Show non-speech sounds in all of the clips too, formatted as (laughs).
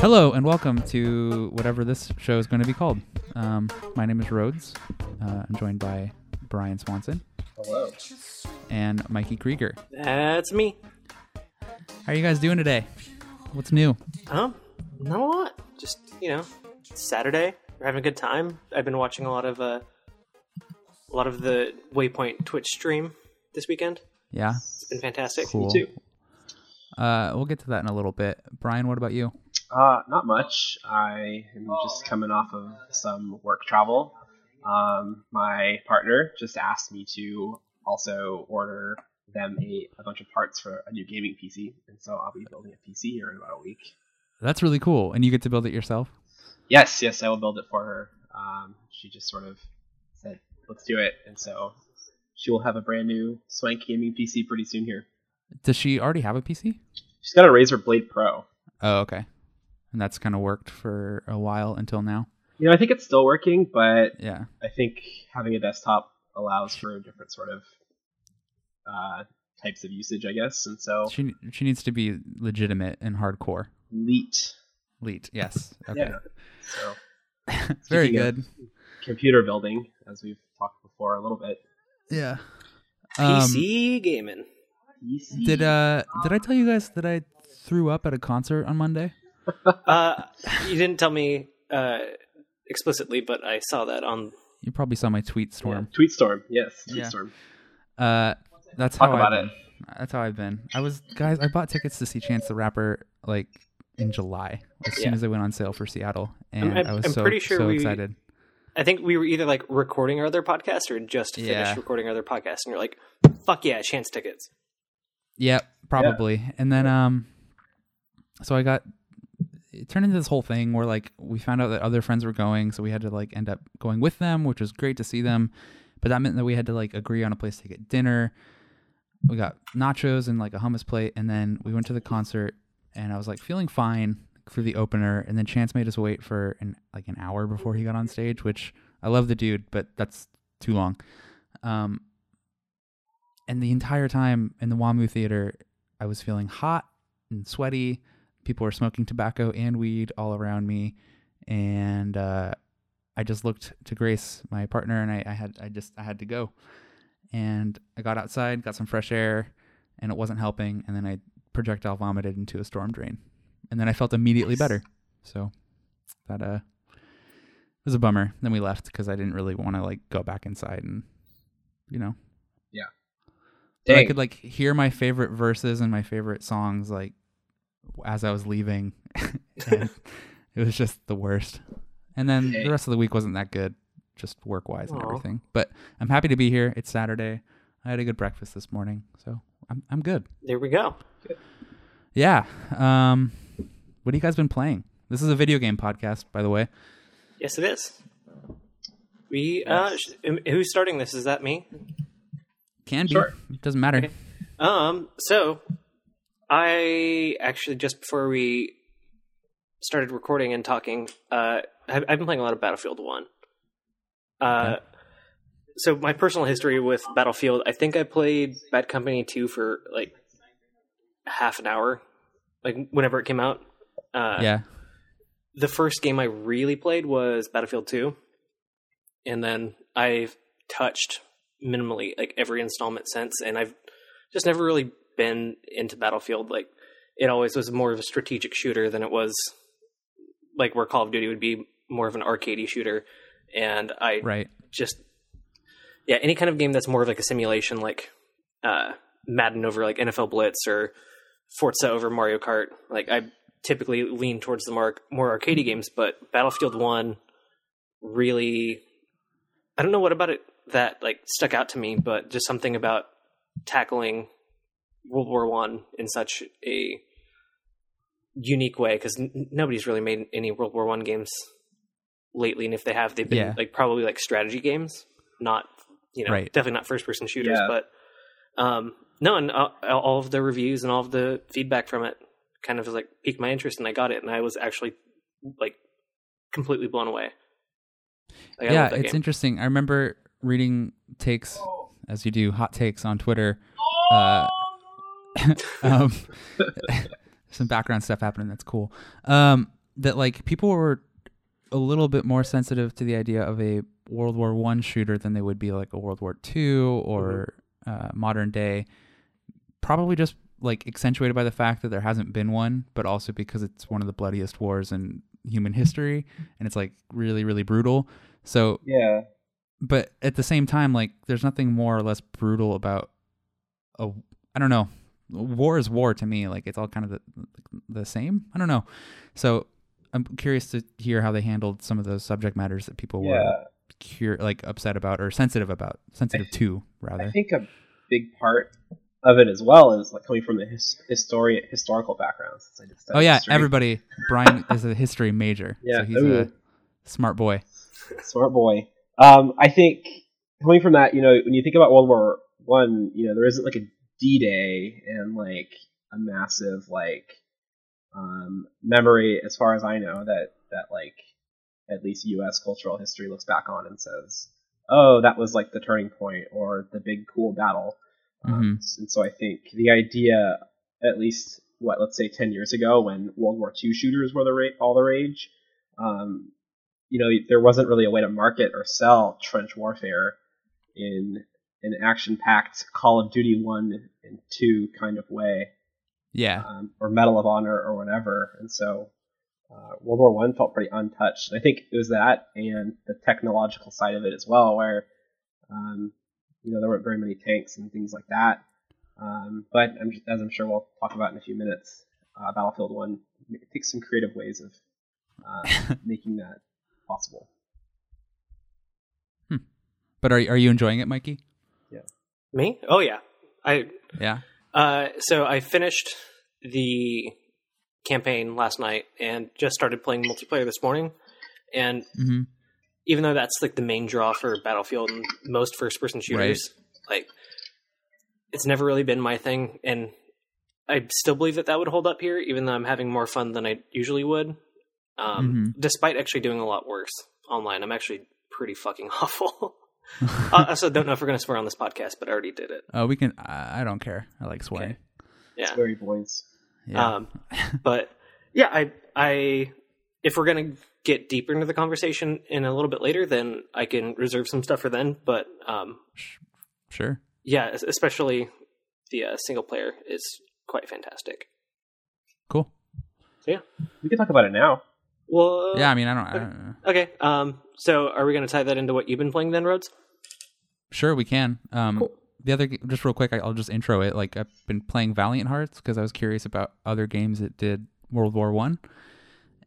Hello and welcome to whatever this show is going to be called. Um, my name is Rhodes. Uh, I'm joined by Brian Swanson Hello. and Mikey Krieger. That's me. How are you guys doing today? What's new? Um, not a lot. Just you know, Saturday. We're having a good time. I've been watching a lot of uh, a lot of the Waypoint Twitch stream this weekend. Yeah, It's been fantastic. cool. too. Uh, we'll get to that in a little bit. Brian, what about you? Uh, not much. I am just coming off of some work travel. Um, my partner just asked me to also order them a, a bunch of parts for a new gaming PC, and so I'll be building a PC here in about a week. That's really cool, and you get to build it yourself. Yes, yes, I will build it for her. Um, she just sort of said, "Let's do it," and so she will have a brand new swank gaming PC pretty soon here. Does she already have a PC? She's got a Razer Blade Pro. Oh, okay. And that's kind of worked for a while until now. You know, I think it's still working, but Yeah. I think having a desktop allows for a different sort of uh, types of usage, I guess. And so, She she needs to be legitimate and hardcore. Leet. Elite, yes. (laughs) Okay. Yeah. So, (laughs) Very good. computer building, as we've talked before a little bit. Yeah. Um, PC gaming. PC. Did uh did I tell you guys that I threw up at a concert on Monday? (laughs) Uh, you didn't tell me uh, explicitly, but I saw that on. You probably saw my tweet storm. Tweet storm. Yes, Yeah. Tweetstorm. Uh, that's Talk how about I've it. been. That's how I've been. I was guys. I bought tickets to see Chance the Rapper like in July, as soon as they went on sale for Seattle, and I'm- I was I'm so pretty sure so we- excited. I think we were either like recording our other podcast or just finished Yeah. recording our other podcast, and you're like, "Fuck yeah, chance tickets." Yep, probably. And then um, so I got it turned into this whole thing where like we found out that other friends were going, so we had to like end up going with them, which was great to see them. But that meant that we had to like agree on a place to get dinner. We got nachos and like a hummus plate, and then we went to the concert. And I was like feeling fine for the opener, and then Chance made us wait for an like an hour before he got on stage, which I love the dude, but that's too long. Um, and the entire time in the WAMU theater, I was feeling hot and sweaty. People were smoking tobacco and weed all around me, and uh, I just looked to Grace, my partner, and I, I had I just I had to go. And I got outside, got some fresh air, and it wasn't helping. And then I projectile vomited into a storm drain, and then I felt immediately better. So that uh was a bummer. Then we left because I didn't really want to like go back inside and you know Yeah. but I could like hear my favorite verses and my favorite songs like as I was leaving. (laughs) (laughs) it was just the worst. And then Dang. the rest of the week wasn't that good, just work wise and everything. But I'm happy to be here. It's Saturday. I had a good breakfast this morning, so I'm I'm good. There we go. Yeah. Um what have you guys been playing? This is a video game podcast, by the way. Yes, it is. We uh, sh- who's starting this? Is that me? Can be. Sure. It doesn't matter. Okay. Um, so I actually just before we started recording and talking, uh, I've, I've been playing a lot of Battlefield One. Uh, Okay. so my personal history with Battlefield, I think I played Bad Company Two for like half an hour, like whenever it came out. Uh, yeah. the first game I really played was Battlefield 2. And then I've touched minimally like every installment since and I've just never really been into Battlefield like it always was more of a strategic shooter than it was like where Call of Duty would be more of an arcadey shooter and I Right. just yeah, any kind of game that's more of like a simulation like uh Madden over like NFL Blitz or Forza over Mario Kart. Like I typically lean towards the more more arcadey games, but Battlefield 1 really I don't know what about it that like stuck out to me, but just something about tackling World War 1 in such a unique way cuz n- nobody's really made any World War 1 games lately and if they have they've been Yeah. like probably like strategy games, not you know, Right. definitely not first person shooters, Yeah. but um no, and all, all of the reviews and all of the feedback from it kind of like piqued my interest, and I got it, and I was actually like completely blown away. Like, yeah, it's game. interesting. I remember reading takes, as you do, hot takes on Twitter, uh, (laughs) um, (laughs) some background stuff happening that's cool. Um, that like people were a little bit more sensitive to the idea of a World War One shooter than they would be like a World War Two or uh, modern day. Probably just like accentuated by the fact that there hasn't been one, but also because it's one of the bloodiest wars in human history, and it's like really really brutal. So Yeah. but at the same time, like there's nothing more or less brutal about a I don't know. War is war to me. Like it's all kind of the the same. I don't know. So I'm curious to hear how they handled some of those subject matters that people were cur- like upset about or sensitive about, sensitive to rather. I think a big part of it as well is like coming from the his, histori- historical background. Since I did study oh yeah, history. everybody. Brian (laughs) is a history major. Yeah, so he's ooh. a smart boy. smart boy. Um, I think coming from that, you know, when you think about World War One, you know, there isn't like a D Day and like a massive like um, memory, as far as I know, that that like at least U.S. cultural history looks back on and says, "Oh, that was like the turning point or the big cool battle." Um, and so I think the idea, at least what let's say ten years ago, when World War II shooters were the ra- all the rage, um, you know, there wasn't really a way to market or sell trench warfare in an action-packed Call of Duty one and two kind of way, Yeah. um, or Medal of Honor or whatever. And so uh, World War One felt pretty untouched. And I think it was that and the technological side of it as well, where um, you know there weren't very many tanks and things like that. Um, but I'm, as I'm sure we'll talk about in a few minutes, uh, Battlefield One takes some creative ways of uh, (laughs) making that possible. But are are you enjoying it, Mikey? Yeah. Me? Oh yeah. I Yeah. uh so I finished the campaign last night and just started playing multiplayer this morning. And hmm even though that's like the main draw for Battlefield and most first person shooters, like it's never really been my thing and I still believe that that would hold up here even though I'm having more fun than I usually would. Um despite actually doing a lot worse online. I'm actually pretty fucking (laughs) awful. (laughs) I also don't know if we're going to swear on this podcast, but I already did it. Oh, we can. I, I don't care. I like swearing. Yeah. Scary boys. Yeah. Um, but yeah, I, I, if we're gonna get deeper into the conversation in a little bit later, then I can reserve some stuff for then. But um, sure. yeah, especially the uh, single player is quite fantastic. Cool. Yeah. We can talk about it now. Well, Yeah. I mean, I don't. I don't know. Okay. Um, so are we gonna tie that into what you've been playing then, Rhodes? Sure, we can. Um, Cool. The other, just real quick, I'll just intro it. Like I've been playing Valiant Hearts because I was curious about other games that did World War One,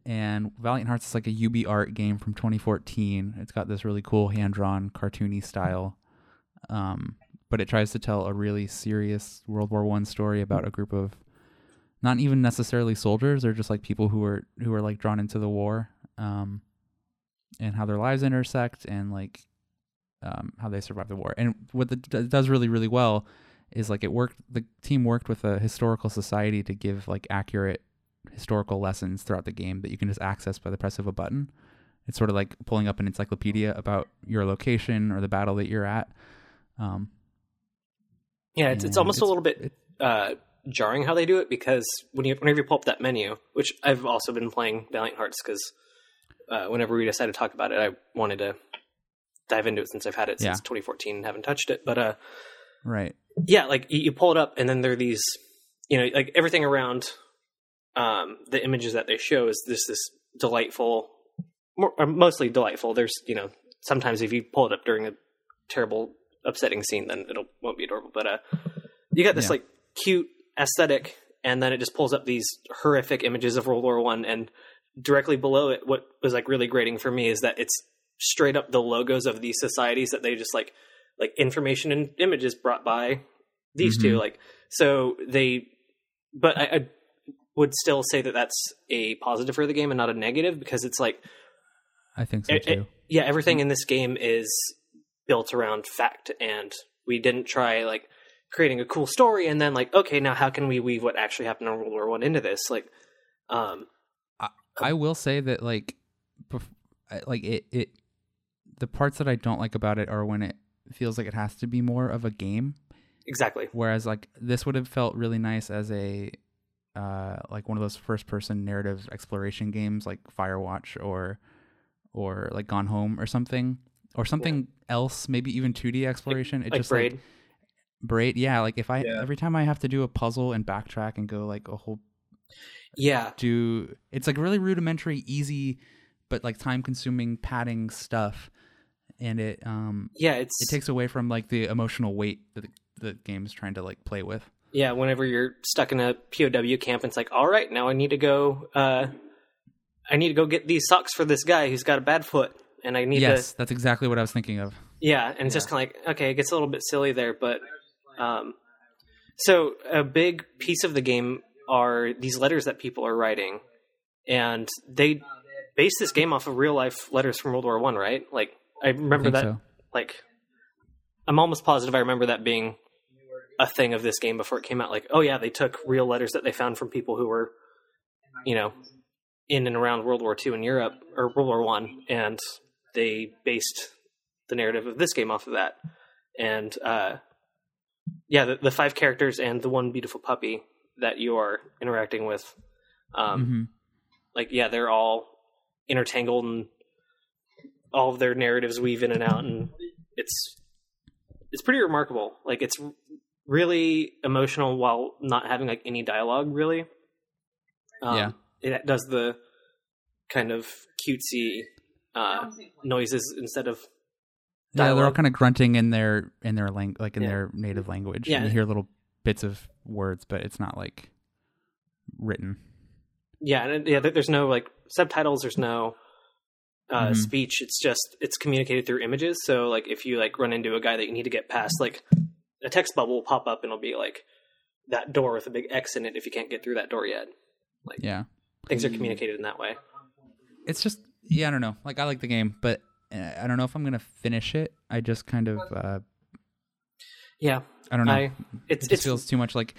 and Valiant Hearts is like a UbiArt game from 2014. It's got this really cool hand drawn, cartoony style, um, but it tries to tell a really serious World War One story about a group of not even necessarily soldiers. They're just like people who are who are like drawn into the war, um, and how their lives intersect and like um, how they survived the war. And what the, it does really, really well is like it worked. The team worked with a historical society to give like accurate historical lessons throughout the game that you can just access by the press of a button. It's sort of like pulling up an encyclopedia about your location or the battle that you're at. Um, Yeah, it's, it's almost a little bit uh, jarring how they do it because when you whenever you pull up that menu, which I've also been playing Valiant Hearts because uh, whenever we decided to talk about it, I wanted to dive into it since I've had it since Yeah. 2014 and haven't touched it. But uh, right. yeah, like you, you pull it up and then there are these, you know, like everything around um, the images that they show is this this delightful, more, mostly delightful. There's you know sometimes if you pull it up during a terrible upsetting scene, then it'll won't be adorable. But uh, you got this Yeah. like cute aesthetic, and then it just pulls up these horrific images of World War One, and directly below it, what was like really grating for me is that it's straight up the logos of these societies that they just like like information and images brought by these two Mhm. like so they but I, I would still say that that's a positive for the game and not a negative because it's like I think so it- it- too. yeah everything in this game is built around fact and we didn't try like creating a cool story and then like okay now how can we weave what actually happened in world war one into this like um I will say that like, bef- like it, it, the parts that I don't like about it are when it feels like it has to be more of a game, exactly. Whereas like this would have felt really nice as a uh like one of those first person narrative exploration games like Firewatch or or like Gone Home or something or something else, maybe even 2D exploration. it like just Braid. like braid. Yeah, like if I Yeah. every time I have to do a puzzle and backtrack and go like a whole yeah, do it's like really rudimentary, easy, but like time consuming padding stuff, and it um yeah. It's it takes away from like the emotional weight that the, the game is trying to like play with. Yeah. Whenever you're stuck in a POW camp, it's like, all right, now I need to go. Uh, I need to go get these socks for this guy who's got a bad foot, and I need yes, to. that's exactly what I was thinking of. Yeah, and it's just kind of like, okay, it gets a little bit silly there, but um, so a big piece of the game are these letters that people are writing, and they base this game off of real life letters from World War One, right? Like I I remember think that. so. Like, I'm almost positive I remember that being a thing of this game before it came out. Like, oh yeah, they took real letters that they found from people who were, you know, in and around World War Two in Europe or World War One, and they based the narrative of this game off of that. And uh, yeah, the, the five characters and the one beautiful puppy that you are interacting with, um, Mhm. like yeah, they're all intertangled and all of their narratives weave in and out, and it's it's pretty remarkable. Like it's really emotional while not having like any dialogue, really. Um, Yeah. it does the kind of cutesy uh, noises instead of Yeah, they're all kind of grunting in their in their lang- like in Yeah. their native language. Yeah. and you hear little bits of words, but it's not like written. yeah, and yeah. There's no like subtitles. There's no uh, Mhm. speech. It's just it's communicated through images. So like if you like run into a guy that you need to get past, like a text bubble will pop up and it'll be like that door with a big X in it. If you can't get through that door yet, Yeah, things are communicated in that way. it's just yeah, I don't know. Like I like the game, but uh, I don't know if I'm gonna finish it. I just kind of uh, Yeah, I don't know. I it's it just it's feels too much like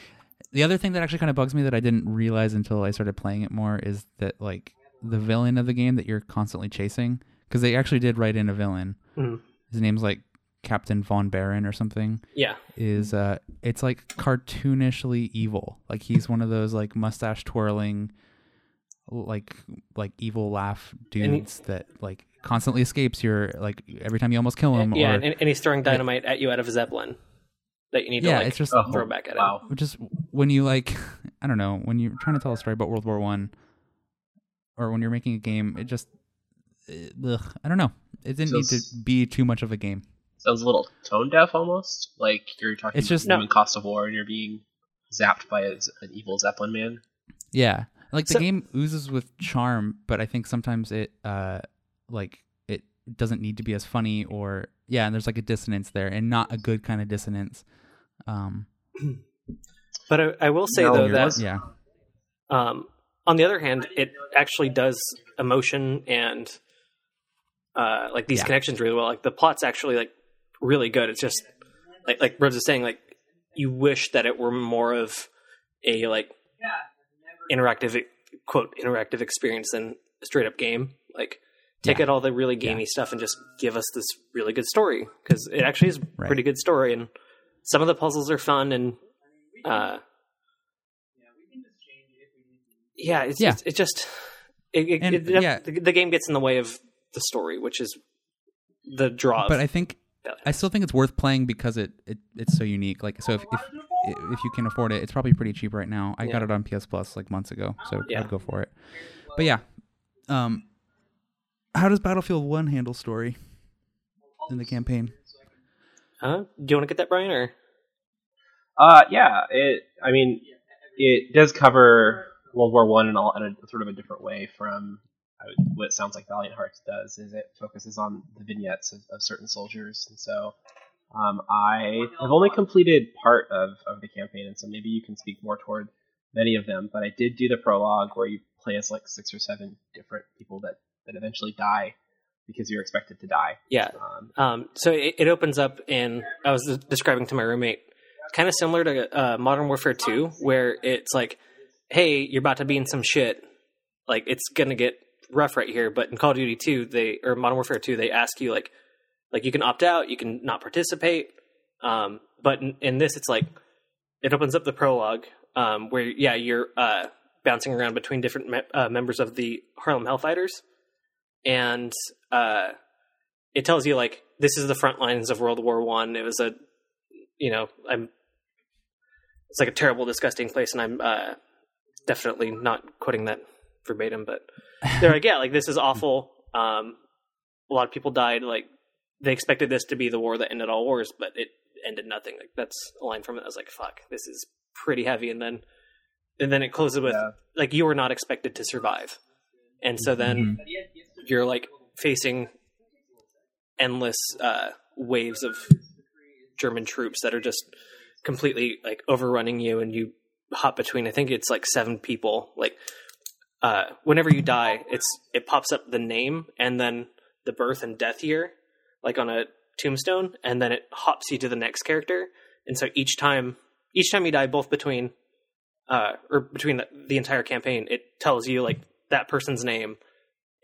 the other thing that actually kind of bugs me that I didn't realize until I started playing it more is that like the villain of the game that you're constantly chasing because they actually did write in a villain. Mhm. His name's like Captain Von Baron or something. yeah Is uh, it's like cartoonishly evil. Like he's one of those like mustache twirling, like like evil laugh And he- dudes that like constantly escapes your like every time you almost kill him. yeah, or, and, and he's throwing dynamite at you out of a zeppelin that you need yeah, to like it's just Oh, throw back at him. wow. just when you like (laughs) i don't know when you're trying to tell a story about world war one or when you're making a game it just uh, ugh, i don't know it didn't need to be too much of a game Sounds a little tone deaf almost. Like you're talking It's just- about No. Cost of War and you're being zapped by a, an evil Zeppelin man. yeah like the So- game oozes with charm but i think sometimes it uh like it doesn't need to be as funny or yeah and there's like a dissonance there and not a good kind of dissonance um (clears throat) But I, I will say No, though that yeah Um, on the other hand, it actually does emotion and uh, like these Yeah. connections really well. Like the plot's actually like really good. It's just like like Rhodes is saying, like you wish that it were more of a like interactive quote interactive experience than a straight up game. Like take Yeah. out all the really gamey stuff and just give us this really good story because it actually is a Right. pretty good story and some of the puzzles are fun and uh yeah it's Yeah. it's it just it, it, And, it- yeah. the, the game gets in the way of the story which is the draw but i think. I still think it's worth playing because it, it it's so unique. Like so, if if if you can afford it, it's probably pretty cheap right now. I got it on PS Plus like months ago, so Yeah. I'd go for it. But yeah, um, how does Battlefield One handle story in the campaign? huh? do you want to get that brian or Uh, yeah. It. I mean, it does cover World War One in, all, in a sort of a different way from I would- what it sounds like Valiant Hearts does. Is it focuses on the vignettes of, of certain soldiers, and so um, I have only completed part of, of the campaign, and so maybe you can speak more toward many of them. But I did do the prologue where you play as like six or seven different people that that eventually die because you're expected to die. yeah Um, Um, so it, it opens up in I was describing to my roommate, kind of similar to uh, Modern Warfare Two, where it's like, hey, you're about to be in some shit, like it's gonna get rough right here. But in Call of Duty Two, they or Modern Warfare Two, they ask you like, like you can opt out, you can not participate. Um, but in, in this, it's like it opens up the prologue um, where yeah you're uh, bouncing around between different me- uh, members of the Harlem Hellfighters, and uh, it tells you like this is the front lines of World War One. It was a you know I'm it's like a terrible, disgusting place, and I'm uh, definitely not quoting that verbatim, but they're like yeah like this is awful. Um, a lot of people died. Like they expected this to be the war that ended all wars, but it ended nothing. Like that's a line from it. I was like, fuck, this is pretty heavy. And then and then it closes with Yeah. like you were not expected to survive. And so then you're like facing endless uh, waves of German troops that are just completely like overrunning you and you hop between I think it's like seven people. Like uh whenever you die, it's it pops up the name and then the birth and death year, like on a tombstone, and then it hops you to the next character. And so each time each time you die, both between uh or between the, the entire campaign, it tells you like that person's name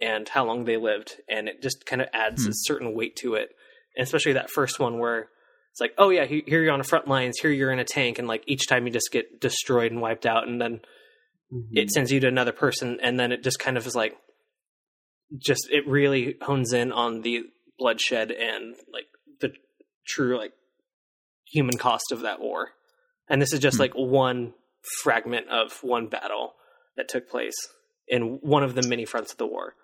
and how long they lived, and it just kind of adds a certain weight to it. And especially that first one where it's like, oh yeah, here you're on the front lines, here you're in a tank, and like each time you just get destroyed and wiped out, and then it mm-hmm. sends you to another person, and then it just kind of is like, just it really hones in on the bloodshed and like the true like human cost of that war. And this is just hmm. like one fragment of one battle that took place in one of the many fronts of the war.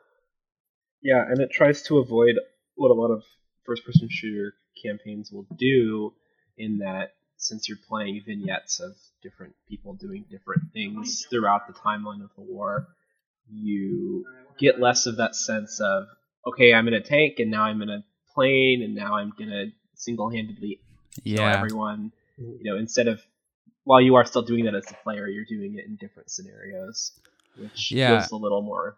Yeah, and it tries to avoid what a lot of first person shooter campaigns will do in that since you're playing vignettes of different people doing different things throughout the timeline of the war, you get less of that sense of, okay, I'm in a tank and now I'm in a plane and now I'm going to single handedly kill Yeah. everyone. You know, instead of, while you are still doing that as a player, you're doing it in different scenarios, which Yeah. feels a little more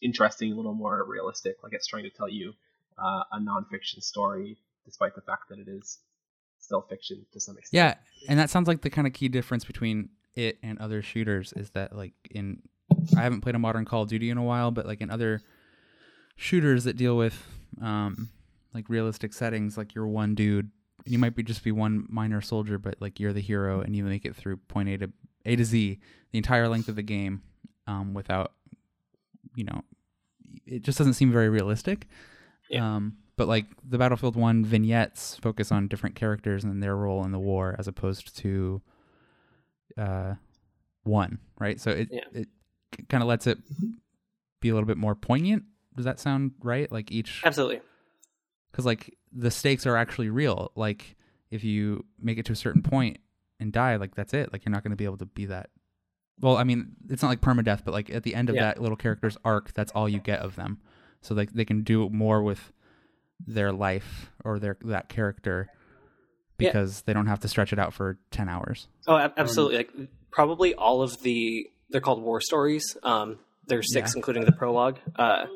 interesting, a little more realistic. Like it's trying to tell you uh, a nonfiction story, despite the fact that it is still fiction to some extent. Yeah, and that sounds like the kind of key difference between it and other shooters is that like in I haven't played a modern Call of Duty in a while, but like in other shooters that deal with um like realistic settings, like you're one dude, you might be just be one minor soldier, but like you're the hero and you make it through point A to A to Z the entire length of the game um without you know it just doesn't seem very realistic. Yeah. Um, but like the Battlefield One vignettes focus on different characters and their role in the war, as opposed to uh, one, right? So it Yeah. it kind of lets it be a little bit more poignant. Does that sound right? Like each Absolutely. because like the stakes are actually real. Like if you make it to a certain point and die, like that's it. Like you're not going to be able to be that. Well, I mean, it's not like permadeath, but like at the end of Yeah. that little character's arc, that's all you get of them. So like they can do more with their life or their that character Yeah. because they don't have to stretch it out for ten hours. Oh, ab- absolutely. Like probably all of the they're called war stories. Um, there's six, Yeah. including the prologue. Uh,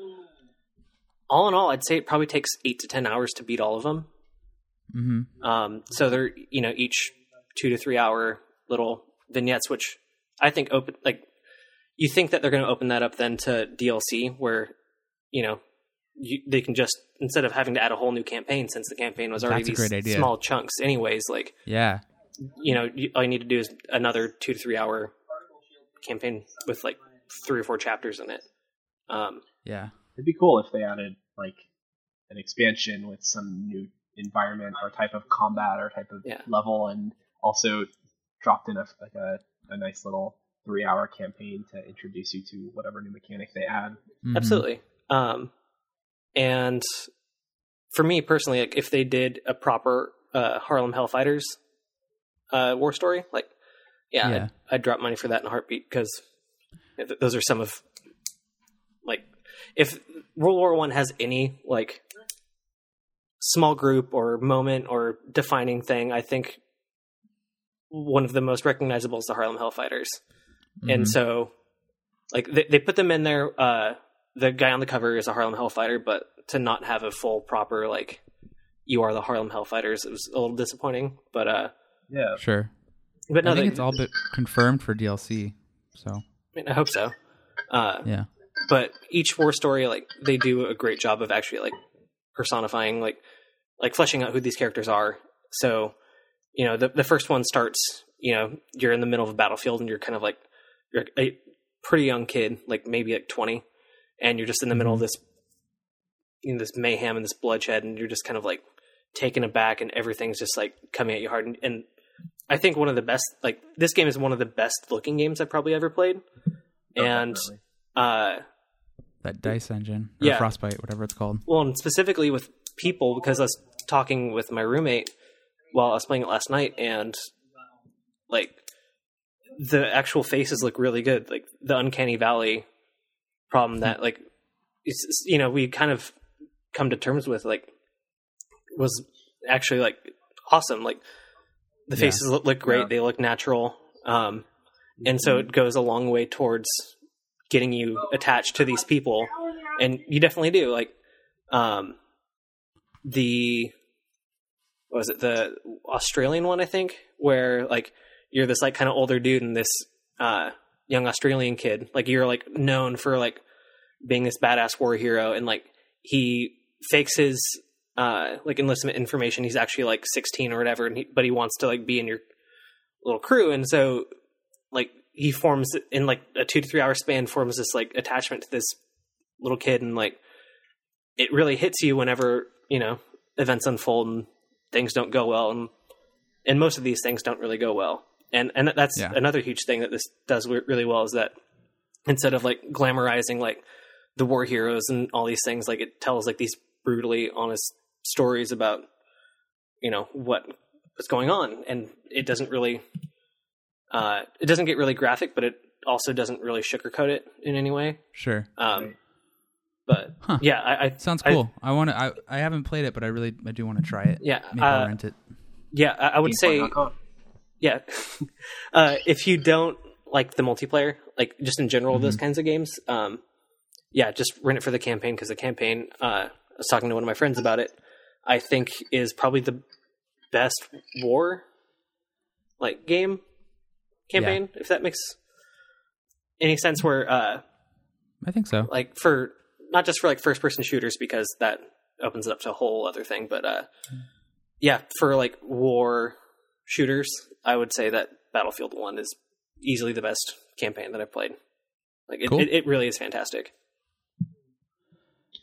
all in all, I'd say it probably takes eight to ten hours to beat all of them. Mm-hmm. Um, so they're you know each two to three hour little vignettes, which I think open like you think that they're going to open that up then to DLC, where you know you, they can just instead of having to add a whole new campaign since the campaign was already these great idea. small chunks anyways. Like Yeah, you know, you, all you need to do is another two to three hour campaign with like three or four chapters in it. Um, yeah, It'd be cool if they added like an expansion with some new environment or type of combat or type of Yeah. level, and also dropped in a like a, a nice little three hour campaign to introduce you to whatever new mechanic they add. Mhm. Absolutely. Um, and for me personally, like if they did a proper uh, Harlem Hellfighters uh, war story, like yeah, Yeah. I'd, I'd drop money for that in a heartbeat because th- those are some of like if World War One has any like small group or moment or defining thing, I think one of the most recognizable is the Harlem Hellfighters and Mhm. so like they, they put them in there uh the guy on the cover is a harlem hellfighter but to not have a full proper like you are the harlem hellfighters it was a little disappointing but uh Yeah, sure. but no I think they, it's all but confirmed for DLC. So. I, mean, I hope so. Uh yeah, but each war story like they do a great job of actually like personifying like like fleshing out who these characters are. So you know, the the first one starts, you know, you're in the middle of a battlefield and you're kind of like you're a pretty young kid, like maybe like 20, and you're just in the middle of this you know, this mayhem and this bloodshed and you're just kind of like taken aback and everything's just like coming at you hard and, and I think one of the best like this game is one of the best looking games I've probably ever played. Oh, and definitely. uh That dice engine, or Yeah. frostbite, whatever it's called. well and specifically with people because I was talking with my roommate while I was playing it last night and like the actual faces look really good. Like the uncanny valley problem that like it's it's- you know, we kind of come to terms with like was actually like awesome. Like the Yeah. faces look, look great, Yeah. they look natural. Um and so it goes a long way towards getting you attached to these people and you definitely do like um the what was it the australian one i think where like you're this like kind of older dude and this uh young australian kid like you're like known for like being this badass war hero and like he fakes his uh like enlistment information. He's actually like 16 or whatever and he, but he wants to like be in your little crew and so like he forms in like a two to three hour span forms this like attachment to this little kid and like it really hits you whenever you know events unfold and things don't go well and and most of these things don't really go well and and that's Yeah. another huge thing that this does really well is that instead of like glamorizing like the war heroes and all these things like it tells like these brutally honest stories about you know what what's going on and it doesn't really uh it doesn't get really graphic but it also doesn't really sugarcoat it in any way Sure. um but Huh. yeah i, I Sounds cool. I, want to. I, I haven't played it, but I really I do want to try it. yeah Maybe I'll uh, rent it. yeah i, I would say GameSpot.com. yeah. (laughs) Uh if you don't like the multiplayer like just in general those kinds of games um yeah just rent it for the campaign because the campaign uh i was talking to one of my friends about it i think is probably the best war like game campaign if that makes any sense where uh I think so. like for not just for like first person shooters because that opens it up to a whole other thing but uh yeah for like war shooters i would say that battlefield 1 is easily the best campaign that i've played like it, Cool. it, it really is fantastic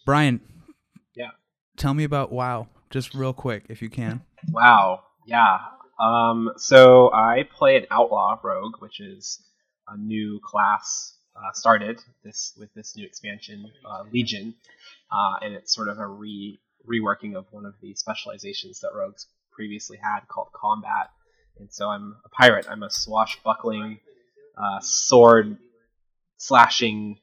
Brian. Yeah. Tell me about WoW, just real quick, if you can. Wow. Yeah. Um, so I play an outlaw rogue, which is a new class uh, started this with this new expansion, uh, Legion, uh, and it's sort of a re reworking of one of the specializations that rogues previously had called combat. And so I'm a pirate. I'm a swashbuckling, uh, sword slashing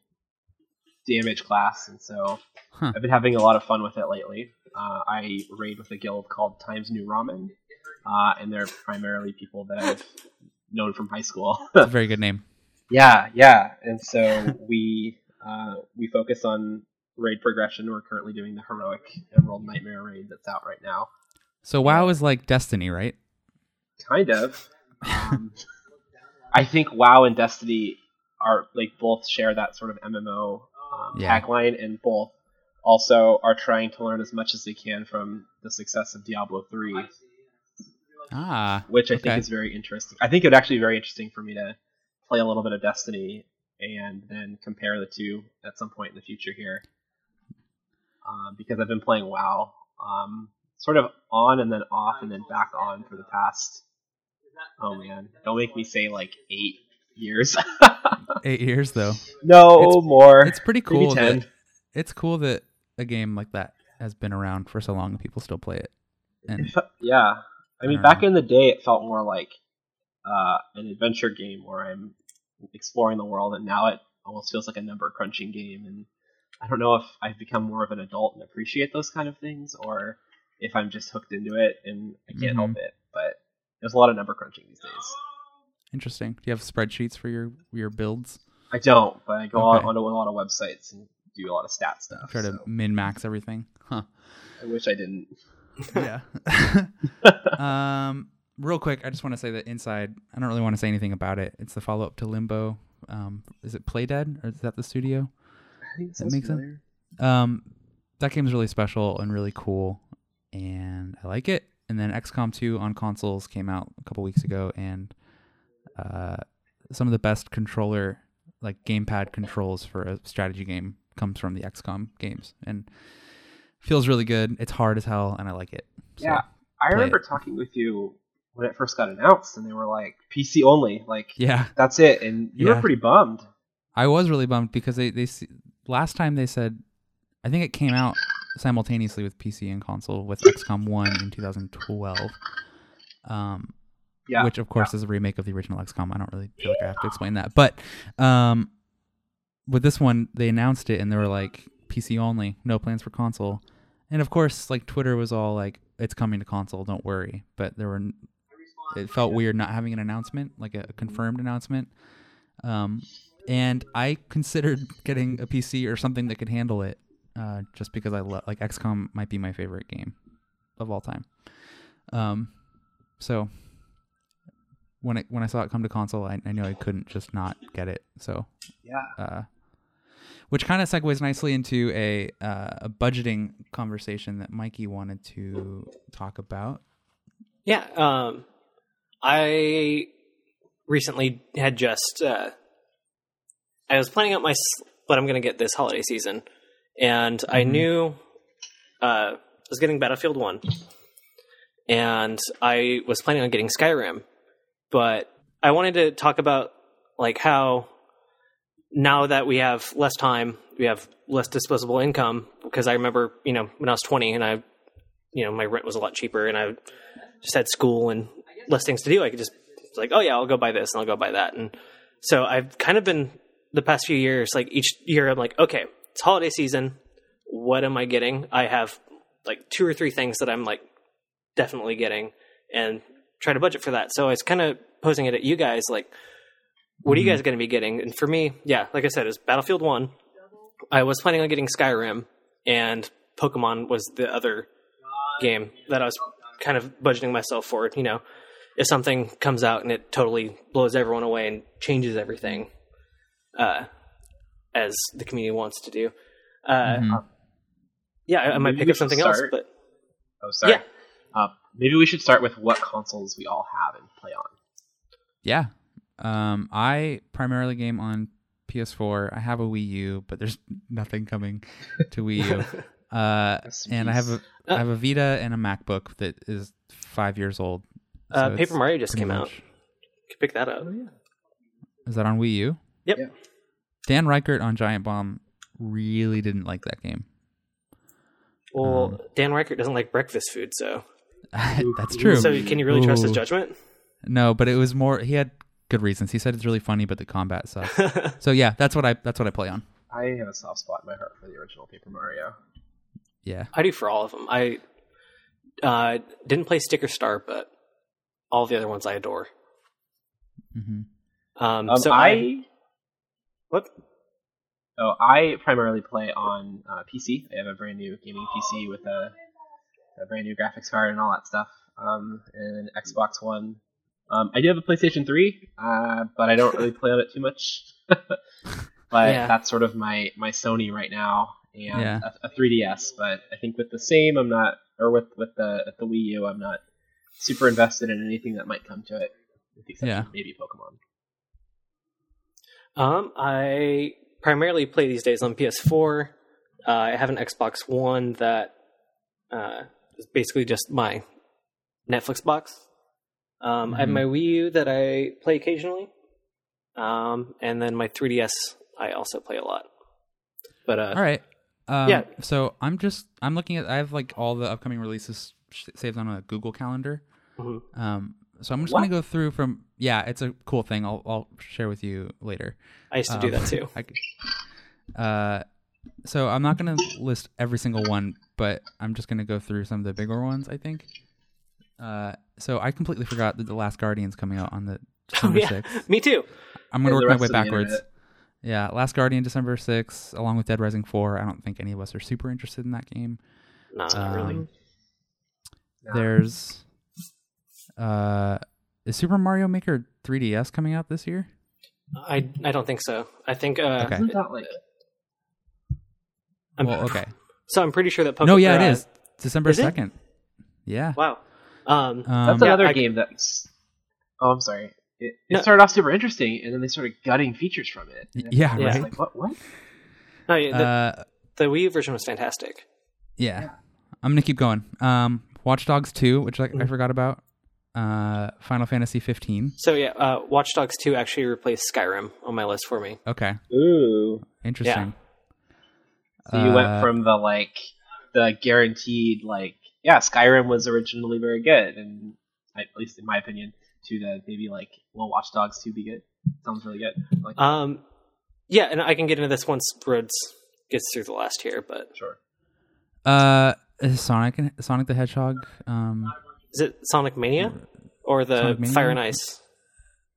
damage class, and so Huh. I've been having a lot of fun with it lately. Uh, I raid with a guild called Times New Ramen, uh, and they're primarily people that I've known from high school. (laughs) It's a very good name. yeah, yeah, and so (laughs) we uh, we focus on raid progression. We're currently doing the heroic Emerald Nightmare raid that's out right now. So WoW is like Destiny, right? Kind of. Um, (laughs) I think WoW and Destiny are like both share that sort of MMO um, Yeah. tagline, and both also are trying to learn as much as they can from the success of Diablo three, Ah, which I think is very interesting. I think it would actually be very interesting for me to play a little bit of Destiny and then compare the two at some point in the future here, um, because I've been playing WoW um, sort of on and then off and then back on for the past. Oh man, don't make me say like eight years. (laughs) eight years though. no It's- more. It's pretty Maybe cool. 10. That, it's cool that a game like that has been around for so long and people still play it. And yeah, I mean, don't back know. in the day, it felt more like uh, an adventure game where I'm exploring the world, and now it almost feels like a number crunching game. And I don't know if I've become more of an adult and appreciate those kind of things, or if I'm just hooked into it and I can't help it. But there's a lot of number crunching these days. interesting. Do you have spreadsheets for your your builds? I don't, but I go Okay. on onto a lot of websites and do a lot of stat stuff. Try to so min max everything. Huh. I wish I didn't. (laughs) yeah. (laughs) um, real quick, I just want to say that inside, I don't really want to say anything about it. It's the follow up to Limbo. Um, is it Playdead or is that the studio? I think That makes sense. Um, that game's really special and really cool, and I like it. And then XCOM 2 on consoles came out a couple weeks ago, and uh, some of the best controller like gamepad controls for a strategy game comes from the XCOM games, and feels really good. It's hard as hell, and I like it. So, yeah, I remember it. talking with you when it first got announced, and they were like PC only, like yeah. that's it, and you Yeah. were pretty bummed. I was really bummed because they they last time they said I think it came out simultaneously with PC and console with XCOM 1 in 2012. Um Yeah, which of course is a remake of the original XCOM. I don't really feel like I have to explain that. But um with this one they announced it and they were like PC only, no plans for console. And of course like Twitter was all like it's coming to console, don't worry. But there were it felt weird not having an announcement, like a, a confirmed announcement. Um, and I considered getting a PC or something that could handle it, uh, just because I love like XCOM might be my favorite game of all time. Um, so when it when I saw it come to console, I, I knew I couldn't just not get it. So yeah. uh, which kind of segues nicely into a uh, a budgeting conversation that Mikey wanted to talk about. Yeah, um, I recently had just uh, I was planning out my s- what I'm going to get this holiday season, and I Mhm. knew uh, I was getting Battlefield One, and I was planning on getting Skyrim, but I wanted to talk about like how now that we have less time, we have less disposable income because I remember you know when I was 20 and I you know my rent was a lot cheaper and I just had school and less things to do. I could just like, oh yeah, I'll go buy this and I'll go buy that. And so I've kind of been the past few years, like each year, I'm like, okay, it's holiday season. What am I getting? I have like two or three things that I'm like definitely getting, and try to budget for that. So I was kind of posing it at you guys, like, what are you Mhm. guys going to be getting? And for me, yeah, like I said, it's Battlefield One. I was planning on getting Skyrim, and Pokemon was the other game that I was kind of budgeting myself for. You know, if something comes out and it totally blows everyone away and changes everything, uh, as the community wants to do, uh, Mhm. yeah, I, I might pick up something should else. But Oh, sorry. Yeah. Uh, maybe we should start with what consoles we all have and play on. Yeah. Um, I primarily game on PS4. I have a Wii U, but there's (laughs) nothing coming to Wii U. (laughs) Uh, and I have a peace. I have a Vita and a MacBook that is five years old. uh, Paper Mario just pretty came out. much- Could pick that up. Oh, yeah. Is that on Wii U? Yep. Yeah. Dan Ryckert on Giant Bomb really didn't like that game. Well, Um, Dan Ryckert doesn't like breakfast food, so (laughs) That's true. so can you really trust his judgment? No, but it was more. He had good reasons. He said it's really funny, but the combat sucks. (laughs) so yeah, that's what I that's what I play on. I have a soft spot in my heart for the original Paper Mario. Yeah. I do for all of them. I uh, didn't play Sticker Star, but all the other ones I adore. Mm-hmm. Um, Um, so I, I, what? oh, I primarily play on uh, PC. I have a brand new gaming PC with a, a brand new graphics card and all that stuff, um, and an Xbox One. Um, I do have a PlayStation 3, uh, but I don't really (laughs) play on it too much. (laughs) but Yeah. that's sort of my, my Sony right now, and Yeah. a, a 3DS. But I think with the same, I'm not, or with with the with the Wii U, I'm not super invested in anything that might come to it, with the exception Yeah. of maybe Pokemon. Um, I primarily play these days on PS4. Uh, I have an Xbox One that uh, is basically just my Netflix box. Um, I have Mhm. my Wii U that I play occasionally, um, and then my 3DS I also play a lot. But uh, All right. Um, Yeah. So I'm just I'm looking at I have like all the upcoming releases saved on a Google Calendar. Mhm. Um. So I'm just What? gonna go through from yeah, it's a cool thing. I'll I'll share with you later. I used to do Um, that too. (laughs) I c- uh, so I'm not gonna list every single one, but I'm just gonna go through some of the bigger ones. I think. Uh, so I completely forgot that the Last Guardian's coming out on the (laughs) December yeah. 6th. Me too. I'm gonna And work my way backwards. Yeah, Last Guardian December 6th, along with Dead Rising 4. I don't think any of us are super interested in that game. No, not really. Um, There's uh is Super Mario Maker 3DS coming out this year? I I don't think so. I think uh, Okay. Isn't that like I'm, Well, okay. (laughs) So I'm pretty sure that Pokemon. No, yeah, it uh, is. December is it? 2nd. Yeah. Wow. Um, Um, That's Yeah, another I- game that's. Oh, I'm sorry. It, it No. started off super interesting, and then they started gutting features from it. Y- And yeah, right. Like what? What? no, yeah, the, uh, the Wii U version was fantastic. yeah. I'm gonna keep going. Um, Watch Dogs 2, which I, I Mhm. forgot about. Uh, Final Fantasy 15. So yeah, uh, Watch Dogs 2 actually replaced Skyrim on my list for me. Okay, Ooh. interesting. So you went Uh, from the like the guaranteed like yeah Skyrim was originally very good, and at least in my opinion, to the maybe like will Watch Dogs 2 be good? Sounds really good. Like Um, yeah, and I can get into this once Rhodes gets through the last here, but sure. Uh, Sonic Sonic the Hedgehog. Um, is it Sonic Mania or the? Fire and Ice?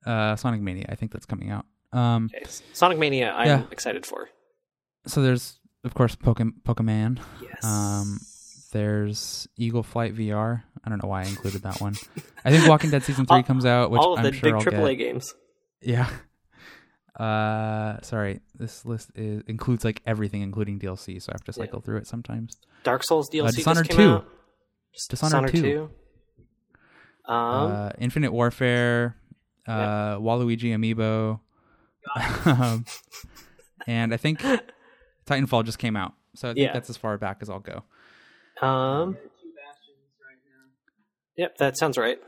uh, Sonic Mania. I think that's coming out. Um, Okay. Sonic Mania, I'm Yeah. excited for. so there's of course Pokemon. Pokemon. Yes. Um, there's Eagle Flight VR. I don't know why I included that one. I think Walking Dead season (laughs) three All- comes out, which All of I'm the sure big I'll AAA get. games. Yeah. (laughs) Uh, sorry. This list is, includes like everything, including DLC, so I have to cycle through it sometimes. Dark Souls DLC Dishonored just came 2. out. Dishonored 2. Um, uh, Infinite Warfare, uh, Waluigi Amiibo, (laughs) um, and I think Titanfall just came out. So I think Yeah. that's as far back as I'll go. um, yep, that sounds right.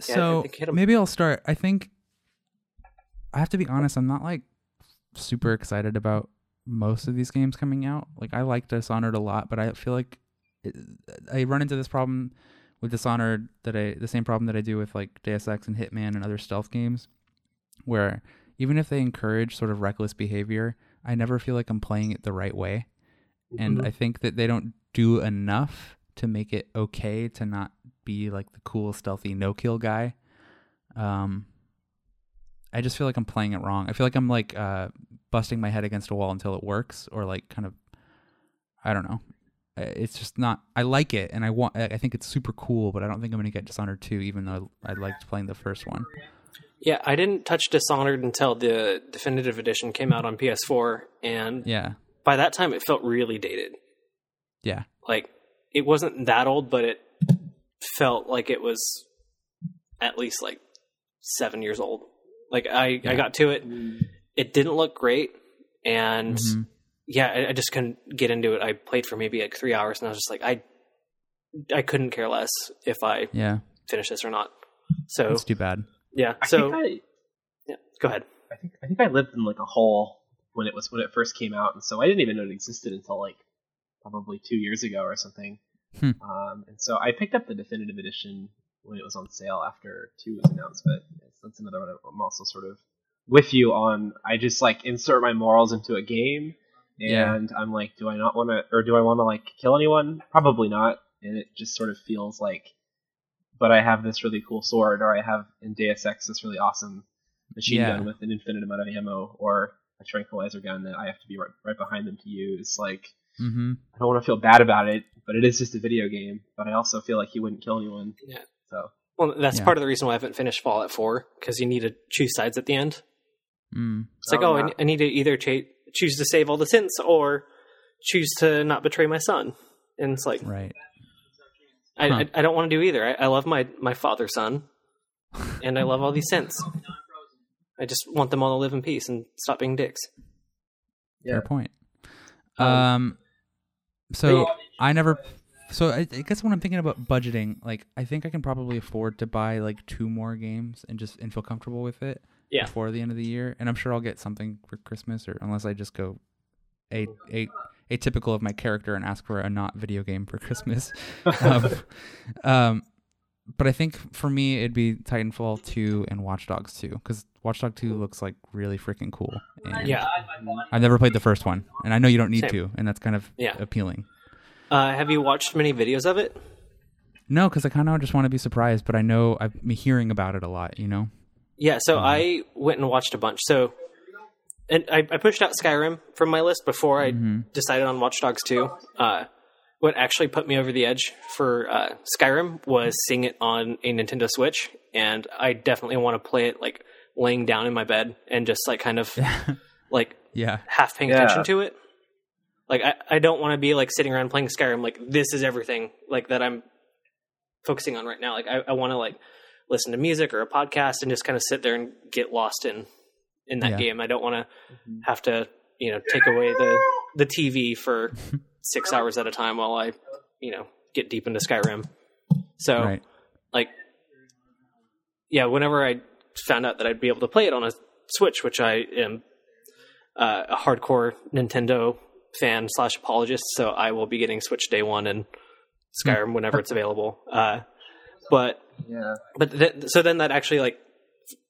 So think hit 'em. maybe I'll start. I think I have to be honest. I'm not like super excited about most of these games coming out. Like I like Dishonored a lot, but I feel like it, I run into this problem with Dishonored that I the same problem that I do with like Deus Ex and Hitman and other stealth games, where even if they encourage sort of reckless behavior, I never feel like I'm playing it the right way, and Mm-hmm. I think that they don't do enough to make it okay to not be like the cool stealthy no kill guy. Um, I just feel like I'm playing it wrong. I feel like I'm like uh, busting my head against a wall until it works, or like kind of, I don't know. It's just not. I like it, and I want. I think it's super cool, but I don't think I'm gonna get Dishonored two, even though I liked playing the first one. Yeah, I didn't touch Dishonored until the definitive edition came out on PS4, and Yeah, by that time it felt really dated. yeah, Like it wasn't that old, but it felt like it was at least like seven years old. Like I, Yeah. I got to it, it didn't look great, and Mhm. Yeah, I, I just couldn't get into it. I played for maybe like three hours, and I was just like, I, I couldn't care less if I yeah. finish this or not. So That's too bad. yeah, I so think I, yeah, go ahead. I think I think I lived in like a hole when it was when it first came out, and so I didn't even know it existed until like probably two years ago or something. Hmm. Um, and so I picked up the definitive edition when it was on sale after two was announced. But that's another one I'm also sort of with you on. I just like insert my morals into a game, Yeah. and I'm like, do I not want to, or do I want to like kill anyone? Probably not. And it just sort of feels like, but I have this really cool sword, or I have in Deus Ex this really awesome machine Yeah. gun with an infinite amount of ammo, or a tranquilizer gun that I have to be right, right behind them to use. Like, Mm-hmm. I don't want to feel bad about it, but it is just a video game. But I also feel like he wouldn't kill anyone. Yeah. So Well, that's Yeah. part of the reason why I haven't finished Fallout 4 because you need to choose sides at the end. Mm. It's like, Oh, oh, I yeah. ne- I need to either cha- choose to save all the synths or choose to not betray my son. And it's like, Right. I, Huh. I, I don't want to do either. I, I love my, my father son, and I love all these synths. I just want them all to live in peace and stop being dicks. yeah, Fair point. Um, Um, so but- I never. So I, I guess when I'm thinking about budgeting, like I think I can probably afford to buy like two more games and just and feel comfortable with it Yeah. before the end of the year. And I'm sure I'll get something for Christmas, or unless I just go a a atypical of my character and ask for a not video game for Christmas. (laughs) um, um, but I think for me it'd be Titanfall 2 and Watch Dogs 2 because Watch Dog 2 looks like really freaking cool. And Yeah. I've never played the first one, and I know you don't need Same. to, and that's kind of Yeah. appealing. Uh, have you watched many videos of it? No, because I kind of just want to be surprised, but I know I've been hearing about it a lot. You know? Yeah, so Mm-hmm. I went and watched a bunch. So, and I, I pushed out Skyrim from my list before I Mhm. decided on Watch Dogs 2. Uh, what actually put me over the edge for uh, Skyrim was seeing it on a Nintendo Switch, and I definitely want to play it like laying down in my bed and just like kind of (laughs) like yeah, half paying Yeah. attention to it. Like I, I don't want to be like sitting around playing Skyrim like this is everything like that I'm focusing on right now. Like I, I want to like listen to music or a podcast and just kind of sit there and get lost in in that Yeah. game. I don't want to Mhm. have to you know take away the the TV for (laughs) six hours at a time while I you know get deep into Skyrim. So Right. like yeah whenever i found out that i'd be able to play it on a switch which i am uh, a hardcore nintendo fan slash apologist so i will be getting switch day one and skyrim whenever it's (laughs) available uh, but Yeah. but th- so then that actually like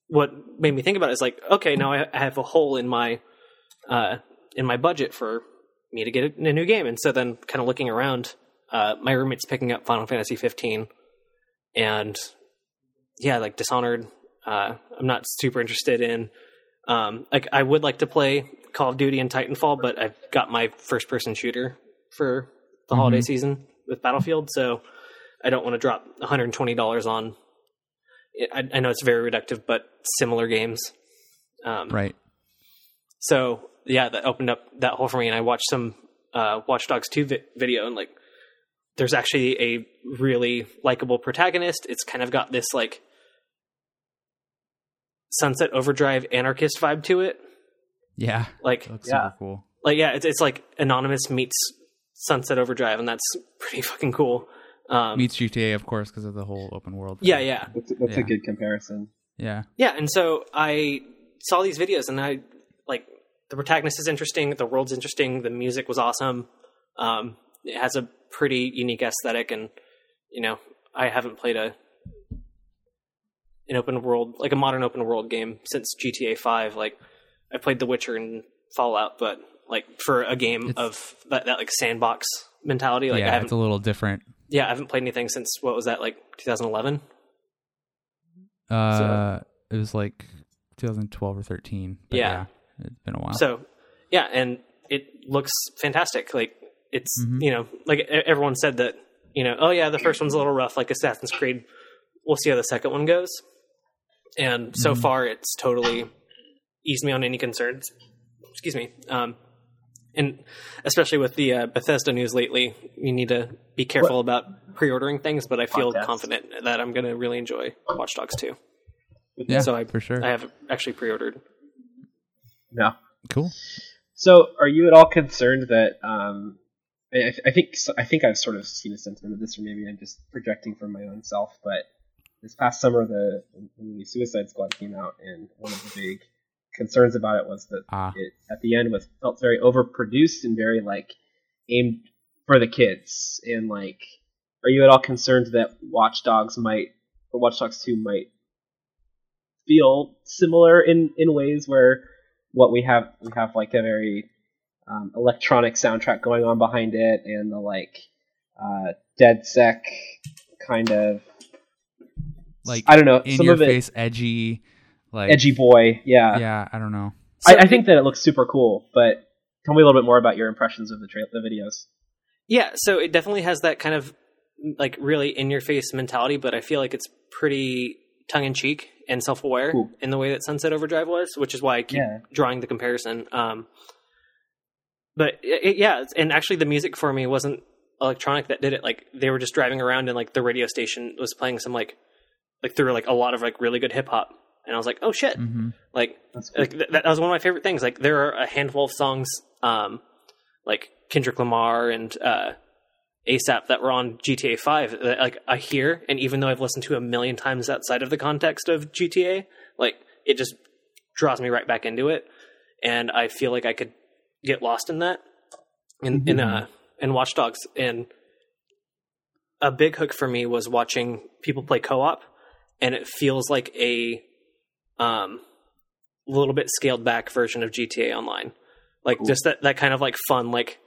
what made me think about it is like okay now i I have a hole in my uh in my budget for me to get a, a new game and so then kind of looking around uh my roommate's picking up final fantasy 15 and yeah like dishonored uh i'm not super interested in um like i would like to play call of duty and titanfall but i've got my first person shooter for the holiday Mhm. season with battlefield so i don't want to drop $120 on I, I know it's very reductive but similar games um Right. so yeah, that opened up that hole for me, and I watched some uh, Watch Dogs two vi- video, and like, there's actually a really likable protagonist. It's kind of got this like Sunset Overdrive anarchist vibe to it. Yeah. Like, Looks Yeah. super cool. like yeah, it's it's like Anonymous meets Sunset Overdrive, and that's pretty fucking cool. Um, Meets GTA, of course, because of the whole open world. yeah, thing. yeah. That's, that's Yeah. a good comparison. Yeah. Yeah, and so I saw these videos, and I like the protagonist is interesting, the world's interesting, the music was awesome. Um, it has a pretty unique aesthetic, and you know, I haven't played a an open world like a modern open world game since GTA Five. Like I played The Witcher and Fallout, but like for a game It's- of that, that like sandbox mentality, like I yeah, haven't it's a little different. Yeah I haven't played anything since what was that like 2011. Uh, it was like 2012 or 13. Yeah. yeah. It's been a while. So, yeah, and it looks fantastic. Like it's Mhm. you know, like everyone said that you know, oh yeah, the first one's a little rough, like Assassin's Creed. We'll see how the second one goes. And so Mhm. far, it's totally eased me on any concerns. Excuse me. Um, and especially with the uh, Bethesda news lately, you need to be careful about pre-ordering things. But I feel Podcast. confident that I'm going to really enjoy Watch Dogs 2. yeah, so I- for sure. I have actually pre-ordered. No. cool. So, are you at all concerned that? Um, I, I think I think I've sort of seen a sentiment of this, or maybe I'm just projecting from my own self. But this past summer, the, the movie Suicide Squad came out, and one of the big concerns about it was that Ah, it at the end was felt very overproduced and very like aimed for the kids. And like, are you at all concerned that Watch Dogs might, or Watch Dogs Two might feel similar in in ways where what we have we have like a very um, electronic soundtrack going on behind it and the like uh, DedSec kind of like I don't know in some your face, edgy, like edgy boy yeah, Yeah, I don't know. I, I think that it looks super cool but tell me a little bit more about your impressions of the tra- the videos Yeah, so it definitely has that kind of like really in your face mentality, but I feel like it's pretty tongue in cheek and self aware Cool. in the way that Sunset Overdrive was, which is why I keep Yeah. drawing the comparison. Um, but it, it- yeah, and actually the music for me wasn't electronic that did it. Like they were just driving around and like the radio station was playing some like like through like a lot of like really good hip hop, and I was like, oh shit, hmm like cool. like th- that was one of my favorite things. Like there are a handful of songs, um, like Kendrick Lamar and uh, ASAP that were on GTA Five that like I hear, and even though I've listened to a million times outside of the context of GTA, like it just draws me right back into it, and I feel like I could get lost in that, in in uh in Watch Dogs, and a big hook for me was watching people play co-op, and it feels like a um little bit scaled back version of GTA Online. Like Cool. just that, that kind of like fun, like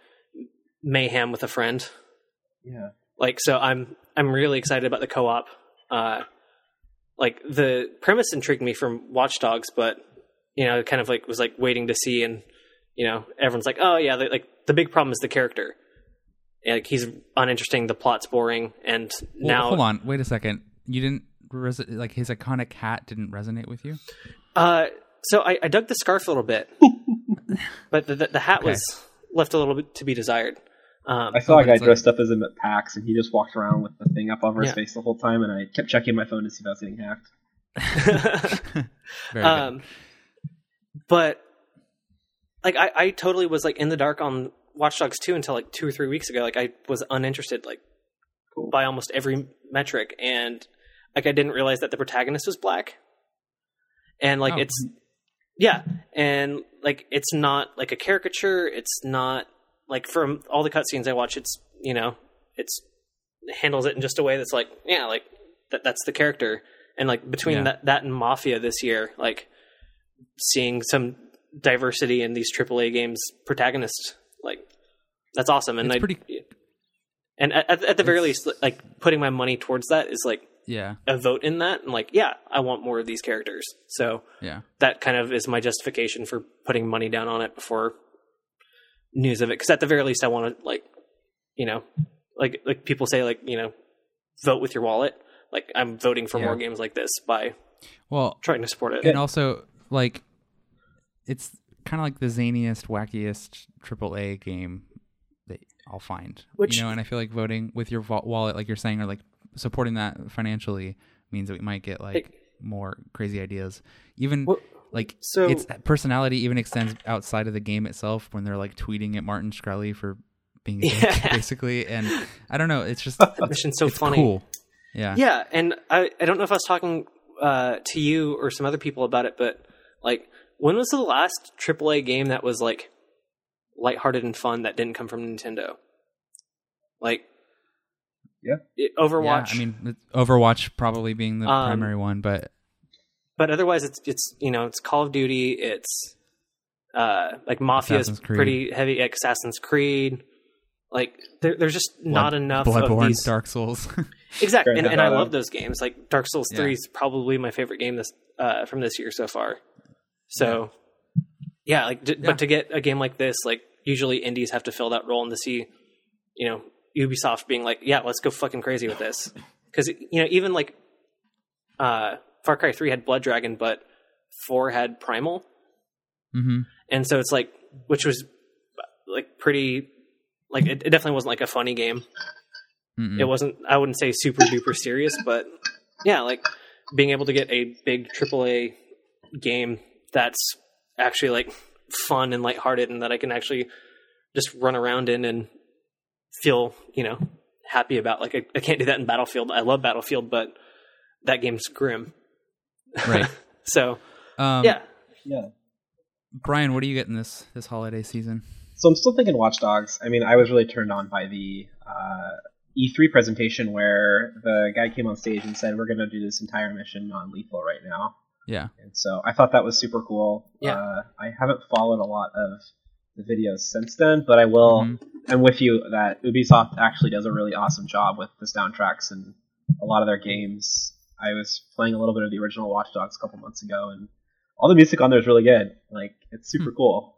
mayhem with a friend. yeah Like so I'm I'm really excited about the co op. Uh like the premise intrigued me from Watch Dogs, but you know, kind of like was like waiting to see and you know, everyone's like, Oh yeah, like the big problem is the character. And, like he's uninteresting, the plot's boring, and Well, now hold on, wait a second. You didn't res- like his iconic hat didn't resonate with you. Uh, so I, I dug the scarf a little bit, (laughs) but the, the, the hat Okay. was left a little bit to be desired. Um, I saw a but guy it's like- dressed up as him at PAX, and he just walked around with the thing up over his face the whole time, and I kept checking my phone to see if I was getting hacked. (laughs) Um, but like I, I totally was like in the dark on Watch Dogs 2 until like two or three weeks ago. Like I was uninterested like Cool. by almost every metric, and like I didn't realize that the protagonist was black, and like Oh. it's yeah, and like it's not like a caricature. It's not like from all the cutscenes I watch. It's you know it's it handles it in just a way that's like yeah like that that's the character and like between Yeah. that that and mafia this year like seeing some diversity in these AAA games protagonists like that's awesome and It's I pretty- and at, at the very least like putting my money towards that is like yeah, a vote in that and like yeah I want more of these characters. So yeah, that kind of is my justification for putting money down on it before news of it. Because at the very least i want to like you know like like people say like you know vote with your wallet. Like i'm voting for Yeah. more games like this by Well, trying to support it. and also like it's kind of like the zaniest, wackiest AAA game that I'll find. Which- you know, and I feel like voting with your wallet, like you're saying, or like supporting that financially means that we might get like more crazy ideas. Even Well, like so- its personality even extends outside of the game itself when they're like tweeting at Martin Shkreli for being a dick, basically. And (laughs) I don't know, it's just that mission's so it's funny cool. Yeah. yeah and i i don't know if i was talking uh to you or some other people about it but like when was the last aaa game that was like lighthearted and fun that didn't come from nintendo like Yeah. it, Yeah, overwatch I mean, Overwatch probably being the Um, primary one, but but otherwise it's it's you know it's Call of Duty, it's uh like Mafia is pretty heavy, like Assassin's Creed. Like there, there's just not Blood- enough of these Dark Souls. (laughs) exactly, and, and I love those games. Like Dark Souls Yeah. Three is probably my favorite game this uh, from this year so far. So yeah, like d- Yeah. but to get a game like this, like usually indies have to fill that role, and to see you know Ubisoft being like, yeah, let's go fucking crazy with this, (laughs) because you know even like uh, Far Cry Three had Blood Dragon, but Four had Primal, hmm and so it's like which was like pretty like it, it definitely wasn't like a funny game. Mm-mm. it wasn't i wouldn't say super duper serious but yeah like being able to get a big aaa game that's actually like fun and lighthearted and that i can actually just run around in and feel you know happy about like i, I can't do that in battlefield i love battlefield but that game's grim Right. (laughs) so Um, yeah Yeah. Brian, what are you getting this this holiday season? So I'm still thinking Watch Dogs. I mean, I was really turned on by the uh, E3 presentation where the guy came on stage and said, "We're going to do this entire mission non-lethal right now." Yeah. And so I thought that was super cool. Yeah. Uh, I haven't followed a lot of the videos since then, but I will. Mhm. I'm with you that Ubisoft actually does a really awesome job with the soundtracks and a lot of their games. I was playing a little bit of the original Watch Dogs a couple months ago, and all the music on there is really good. Like it's super cool.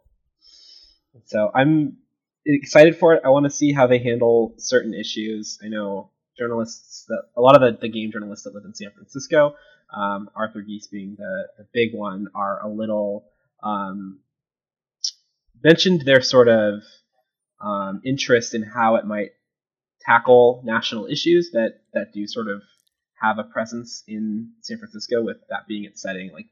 So I'm excited for it. I want to see how they handle certain issues. I know journalists that a lot of the, the game journalists that live in San Francisco, um, Arthur Gies being the, the big one, are a little um, mentioned their sort of um, interest in how it might tackle national issues that that do sort of have a presence in San Francisco, with that being its setting, like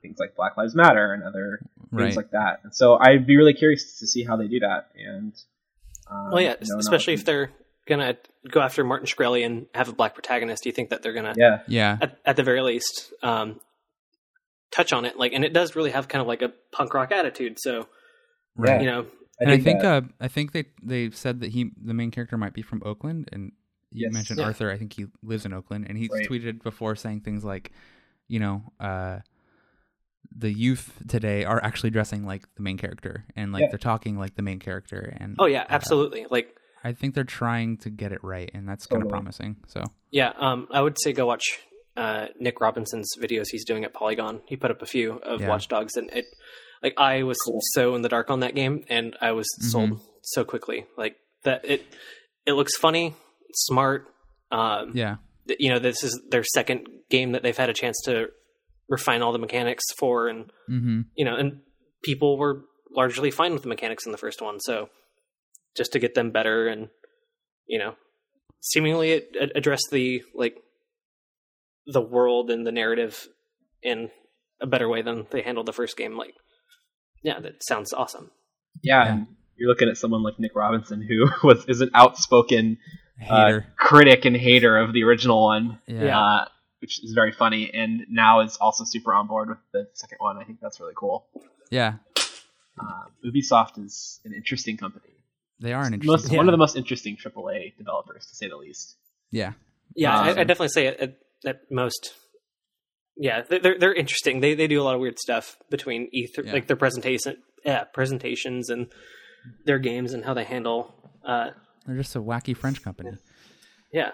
things like Black Lives Matter and other Right. things like that. And so I'd be really curious to see how they do that. And um, well yeah you know, especially not- if they're gonna go after martin shkreli and have a black protagonist do you think that they're gonna yeah, Yeah. at, at the very least um, touch on it like and it does really have kind of like a punk rock attitude so Right. you know and I think that- uh, I think they they said that he the main character might be from Oakland, and you Yes. mentioned Yeah. Arthur. I think he lives in Oakland, and he's Right. tweeted before saying things like, you know, uh, the youth today are actually dressing like the main character, and like Yeah. they're talking like the main character, and oh yeah uh, absolutely like I think they're trying to get it right, and that's kind of promising. So yeah um, i would say go watch uh, nick robinson's videos he's doing at polygon he put up a few of Yeah. watch dogs and it like i was Cool. so in the dark on that game and i was Mm-hmm. sold so quickly like that it it looks funny smart um, yeah, you know this is their second game that they've had a chance to refine all the mechanics for and mm-hmm. you know and people were largely fine with the mechanics in the first one so just to get them better and you know seemingly it, it addressed the like the world and the narrative in a better way than they handled the first game like yeah that sounds awesome Yeah, Yeah. and you're looking at someone like Nick Robinson, who (laughs) was is an outspoken uh, Hater. critic and hater of the original one, yeah. uh, which is very funny, and now is also super on board with the second one. I think that's really cool. Yeah. Uh, Ubisoft is an interesting company. They are an Most, interesting. One of the most interesting AAA developers, to say the least. Yeah. yeah I, I Um, definitely say at, at, at most yeah they're- they're they're interesting they they do a lot of weird stuff between ether Yeah. like their presentation yeah presentations and their games and how they handle uh They're just a wacky French company. yeah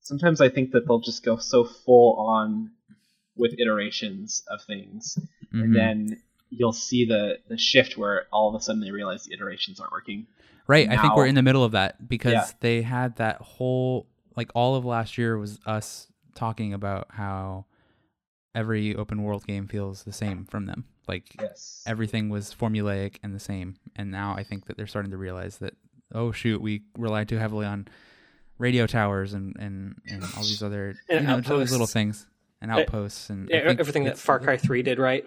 Sometimes I think that they'll just go so full on with iterations of things, Mhm. and then you'll see the the shift where all of a sudden they realize the iterations aren't working. Right. I think we're in the middle of that because Yeah. they had that whole like all of last year was us talking about how every open world game feels the same from them. Like Yes. everything was formulaic and the same. And now I think that they're starting to realize that oh shoot, we relied too heavily on radio towers and and, and all these other (laughs) And you know just those little things and Uh, outposts and I Yeah, think everything that Far Cry Three did right.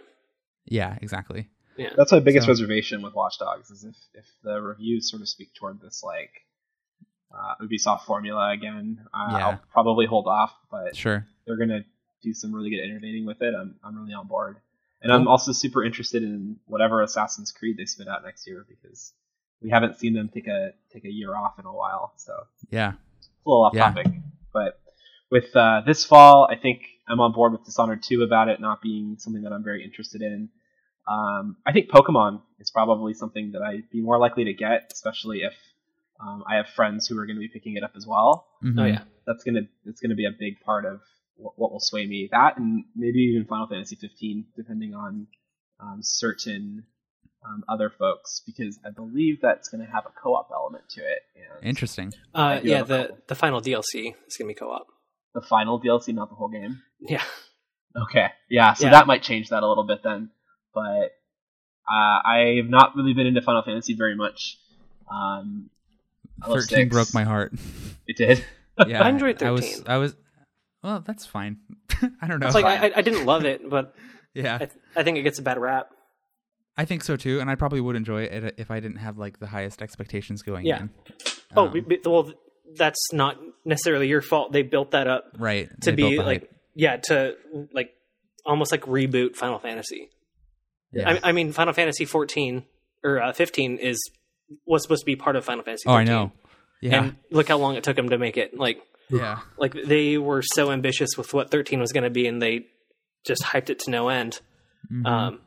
Yeah, exactly. Yeah, That's my biggest So- reservation with Watch Dogs is if if the reviews sort of speak toward this like uh, Ubisoft formula again. Uh, Yeah. I'll probably hold off, but Sure. they're gonna do some really good innovating with it. I'm I'm really on board, and I'm also super interested in whatever Assassin's Creed they spit out next year because we haven't seen them take a take a year off in a while. So Yeah. it's a little off Yeah. topic, but with uh, this fall, I think I'm on board with Dishonored 2 about it not being something that I'm very interested in. Um, I think Pokemon is probably something that I'd be more likely to get, especially if um, I have friends who are going to be picking it up as well. Mhm. oh yeah, That's gonna that's gonna be a big part of what, what will sway me. That and maybe even Final Fantasy 15, depending on um, certain um, other folks, because I believe that's going to have a co-op element to it. And Interesting. uh, yeah. The the final DLC is gonna be co-op. the final DLC, not the whole game. Yeah, Okay, yeah, so Yeah. that might change that a little bit then. But uh, I have not really been into Final Fantasy very much. Um, 13 six. broke my heart. It did. (laughs) yeah. I enjoyed I was I was well, that's fine. (laughs) I don't know. it's like I, I- didn't love it, but (laughs) yeah. I, th- I think it gets a bad rap. I think so too, and I probably would enjoy it if I didn't have like the highest expectations going Yeah. in. Oh, Um, we- we- well, that's not necessarily your fault. They built that up right. to be like hype. yeah to like almost like reboot Final Fantasy. Yeah. I, I mean, Final Fantasy 14 or uh, 15 is was supposed to be part of Final Fantasy. oh, I know. Yeah. And look how long it took them to make it. Like, yeah. like they were so ambitious with what 13 was going to be, and they just hyped it to no end. Mhm. Um,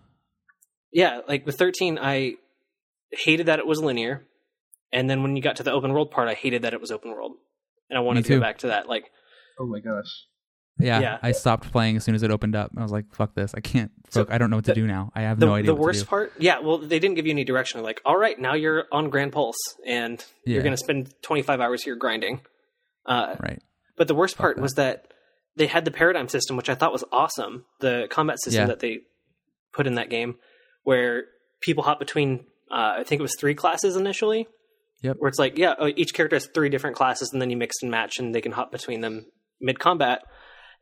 yeah, like with 13, I hated that it was linear, and then when you got to the open world part, I hated that it was open world, and I wanted to go back to that. Like, Oh my gosh. yeah. yeah. I stopped playing as soon as it opened up. I was like, "Fuck this! I can't. So, I don't know what to the- do now. I have the, no idea." the what to worst do. part, yeah. Well, they didn't give you any direction. They're like, all right, now you're on Gran Pulse, and Yeah. you're going to spend 25 hours here grinding. Uh, Right. But the worst part that. was that they had the paradigm system, which I thought was awesome. The combat system Yeah. that they put in that game, where people hop between, uh, I think it was three classes initially. Yep. Where it's like, yeah, oh, each character has three different classes, and then you mix and match, and they can hop between them mid combat.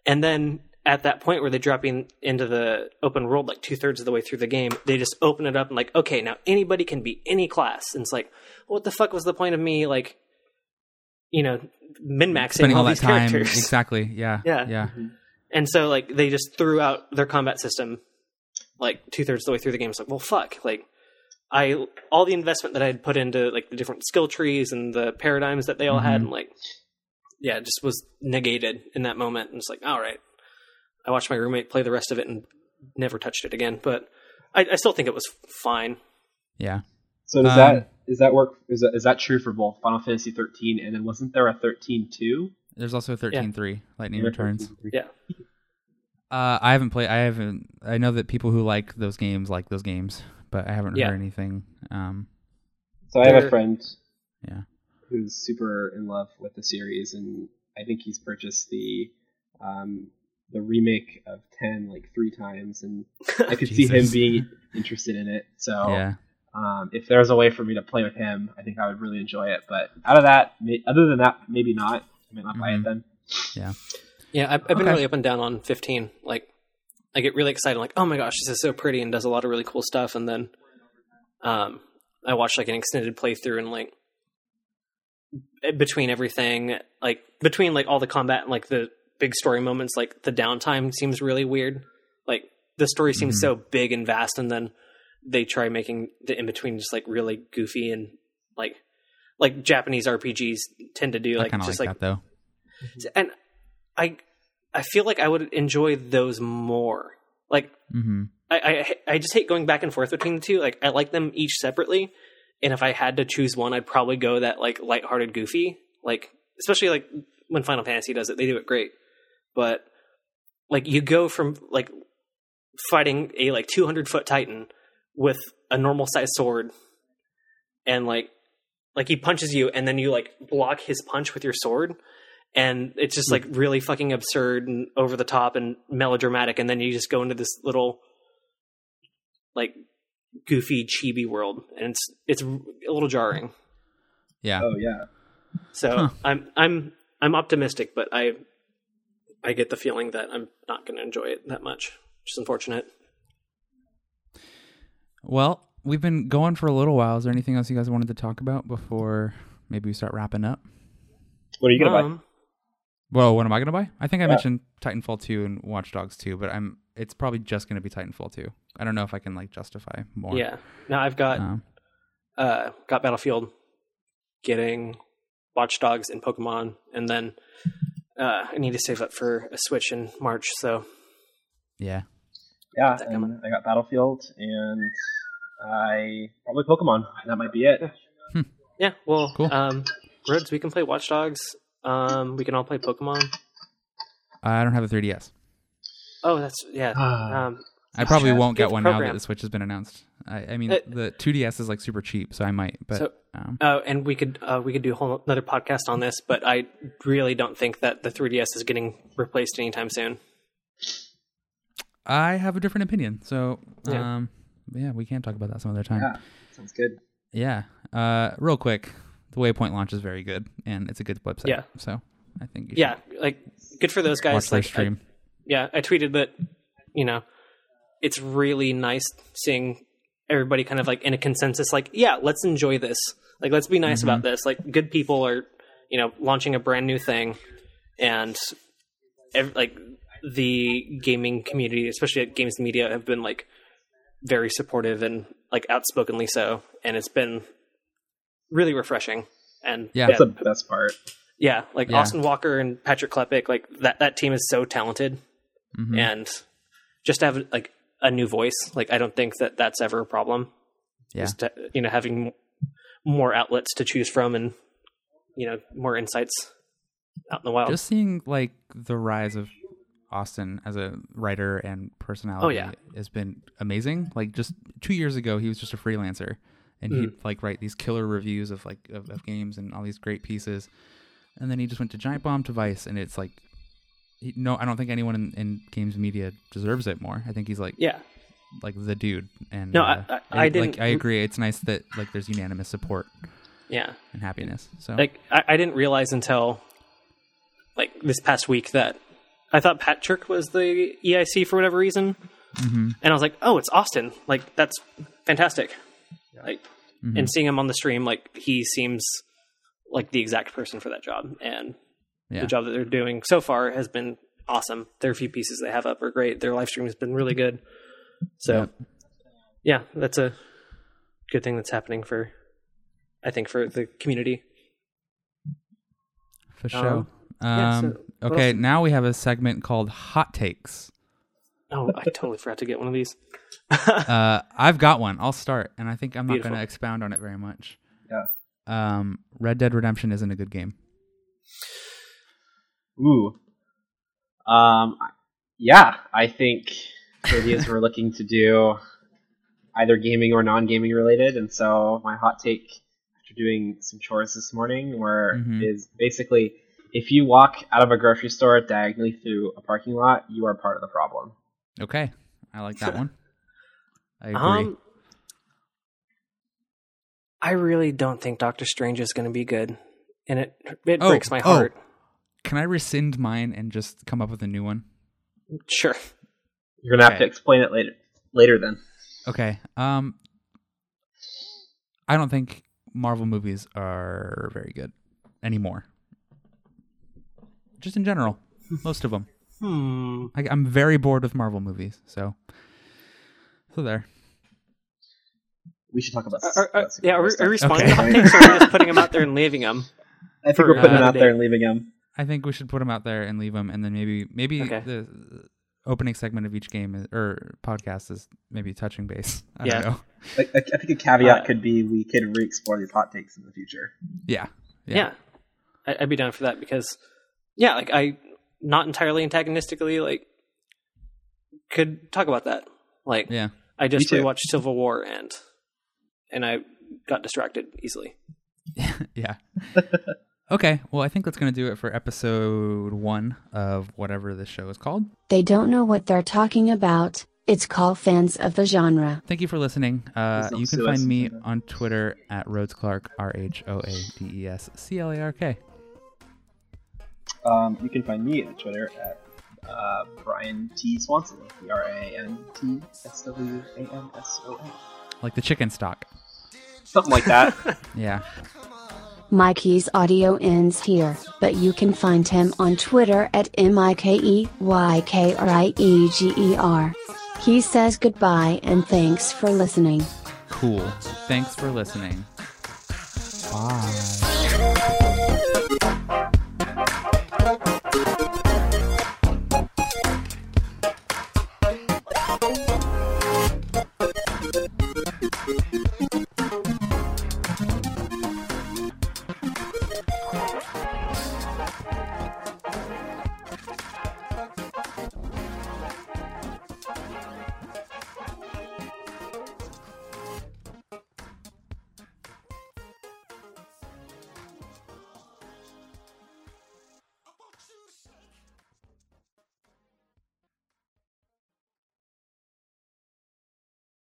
And then at that point where they drop in into the open world, like two thirds of the way through the game, they just open it up and like, okay, now anybody can be any class. And it's like, what the fuck was the point of me like, you know, min maxing Spending all, all that these time. characters? (laughs) Exactly. Yeah. Yeah. Yeah. And so like they just threw out their combat system like two thirds of the way through the game. It's like, well, fuck, like. I all the investment that I had put into like the different skill trees and the paradigms that they all had, Mhm. and like, yeah, it just was negated in that moment. And it's like, all right, I watched my roommate play the rest of it and never touched it again. But I, I still think it was fine. Yeah. So does Um, that is that work? Is that, is that true for both Final Fantasy 13 and then wasn't there a 13 too? There's also a 13 three. Lightning Or Returns. 13.3? Yeah. Uh, I haven't played. I haven't. I know that people who like those games like those games, but I haven't Yeah. heard anything. Um, So I have a friend yeah. who's super in love with the series, and I think he's purchased the um, the remake of 10 like three times, and I could see him being interested in it. So Yeah. Um, if there's a way for me to play with him, I think I would really enjoy it. But out of that, may, other than that, maybe not. I might not buy it Mhm. then. Yeah, I've, I've been Okay. really up and down on 15. Like, I get really excited, like, oh my gosh, this is so pretty and does a lot of really cool stuff. And then, um, I watched like an extended playthrough and like between everything, like between like all the combat and like the big story moments, like the downtime seems really weird. Like the story seems Mhm. so big and vast, and then they try making the in between just like really goofy and like like Japanese RPGs tend to do, I like kind of just like, like that though. and I I feel like I would enjoy those more. Like mm-hmm. I, I I just hate going back and forth between the two. Like I like them each separately, and if I had to choose one, I'd probably go that like lighthearted, goofy. Like especially like when Final Fantasy does it, they do it great. But like you go from like fighting a like 200 foot titan with a normal sized sword, and like like he punches you, and then you like block his punch with your sword. And it's just like really fucking absurd and over the top and melodramatic, and then you just go into this little like goofy chibi world and it's it's a little jarring Yeah. Oh yeah. so Huh. i'm i'm i'm optimistic but i i get the feeling that i'm not going to enjoy it that much which is unfortunate Well, we've been going for a little while. Is there anything else you guys wanted to talk about before maybe we start wrapping up? What are you gonna buy? Um, Well, what am I gonna buy? I think I Yeah. mentioned Titanfall 2 and Watch Dogs 2, but I'm it's probably just gonna be Titanfall 2. I don't know if I can like justify more. yeah now i've got Um, uh got battlefield getting watch dogs and pokemon and then uh i need to save up for a switch in march so yeah. Yeah, that and? I got Battlefield and I probably Pokemon. That might be it. yeah well Cool. um Rhodes we can play watch dogs um we can all play pokemon I don't have a 3DS. oh that's yeah um I probably (laughs) won't get Good one now that the Switch has been announced. I, I mean, Uh, the 2DS is like super cheap, so I might. But So- um, Oh, and we could uh, we could do a whole another podcast on this, but I really don't think that the 3DS is getting replaced anytime soon. I have a different opinion. So, Yeah. um, yeah, we can talk about that some other time. Yeah, sounds good. Yeah. Uh, real quick, the Waypoint launch is very good, and it's a good website. Yeah. So I think you should Yeah, like good for those guys. watch their like, I- stream. yeah, I tweeted that. You know, it's really nice seeing everybody kind of like in a consensus. Like, yeah, let's enjoy this. Like, let's be nice Mm-hmm. about this. Like, good people are, you know, launching a brand new thing, and ev- like the gaming community, especially at games media, have been like very supportive and like outspokenly so, and it's been really refreshing. And Yeah. That's the best part. yeah, like Yeah. Austin Walker and Patrick Klepek, like that that team is so talented, Mhm. and just to have like a new voice, like I don't think that that's ever a problem. Yeah. Just to, you know, having more outlets to choose from and you know more insights out in the wild. Just seeing like the rise of Austin as a writer and personality Oh, yeah. has been amazing. Like just two years ago, he was just a freelancer, and Mm. he'd like write these killer reviews of like of, of games and all these great pieces, and then he just went to Giant Bomb to Vice, and it's like, he, no, I don't think anyone in, in games media deserves it more. I think he's like yeah, like the dude, and No, I- uh, I- I didn't- I agree. It's nice that like there's unanimous support yeah. and happiness. So Like I, I didn't realize until like this past week that I thought Patrick was the EIC for whatever reason, Mhm. and I was like, oh, it's Austin. Like that's fantastic. Like Mhm. and seeing him on the stream, like he seems like the exact person for that job, and yeah, the job that they're doing so far has been awesome. Their few pieces they have up are great. Their live stream has been really good. So, Yep. yeah, that's a good thing that's happening for, I think, for the community. for sure. yeah, Um, so what okay, else? now we have a segment called Hot Takes. Oh, I totally forgot to get one of these. Uh, (laughs) I've got one. I'll start, and I think I'm not going to expound on it very much. Yeah. Um, Red Dead Redemption isn't a good game. Ooh. Um. Yeah, I think the ideas we're looking to do either gaming or non-gaming related, and so my hot take after doing some chores this morning, where Mhm. is basically if you walk out of a grocery store diagonally through a parking lot, you are part of the problem. Okay, I like that (laughs) one. I agree. Um, I really don't think Doctor Strange is going to be good, and it it Oh, breaks my oh. heart. Can I rescind mine and just come up with a new one? Sure. You're gonna have to explain it later. Later, then. Okay. Um I don't think Marvel movies are very good anymore. Just in general, most of them. Hmm. I, I'm very bored with Marvel movies, so so there. We should talk about. Are, are, about yeah, are, we- are we responding Okay. to hot takes, or are we just putting them out there and leaving them? I think for, we're putting uh, it out there and leaving them. I think we should put them out there and leave them, and then maybe maybe Okay. the opening segment of each game is, or podcast is maybe touching base. I Yeah. don't know. Like, I I think a caveat Uh, could be we could re-explore these hot takes in the future. Yeah. Yeah, I, I'd be down for that because, yeah, like I not entirely antagonistically like could talk about that. Like Yeah. I just Me rewatched Civil War and and I got distracted easily. (laughs) yeah. okay. Well, I think that's going to do it for episode one of whatever this show is called. They don't know what they're talking about. It's called fans of the genre. Thank you for listening. Uh, you can sue us. find me on Twitter at Rhodes Clark, R H O A D E S C L A R K. Um, you can find me on Twitter at uh, Brian T Swanson, B R A N T S W A N S O N, Like the chicken stock. something like that. (laughs) Yeah. Mikey's audio ends here, but you can find him on Twitter at M I K E Y K R I E G E R. He says goodbye and thanks for listening. Cool. Thanks for listening. Bye.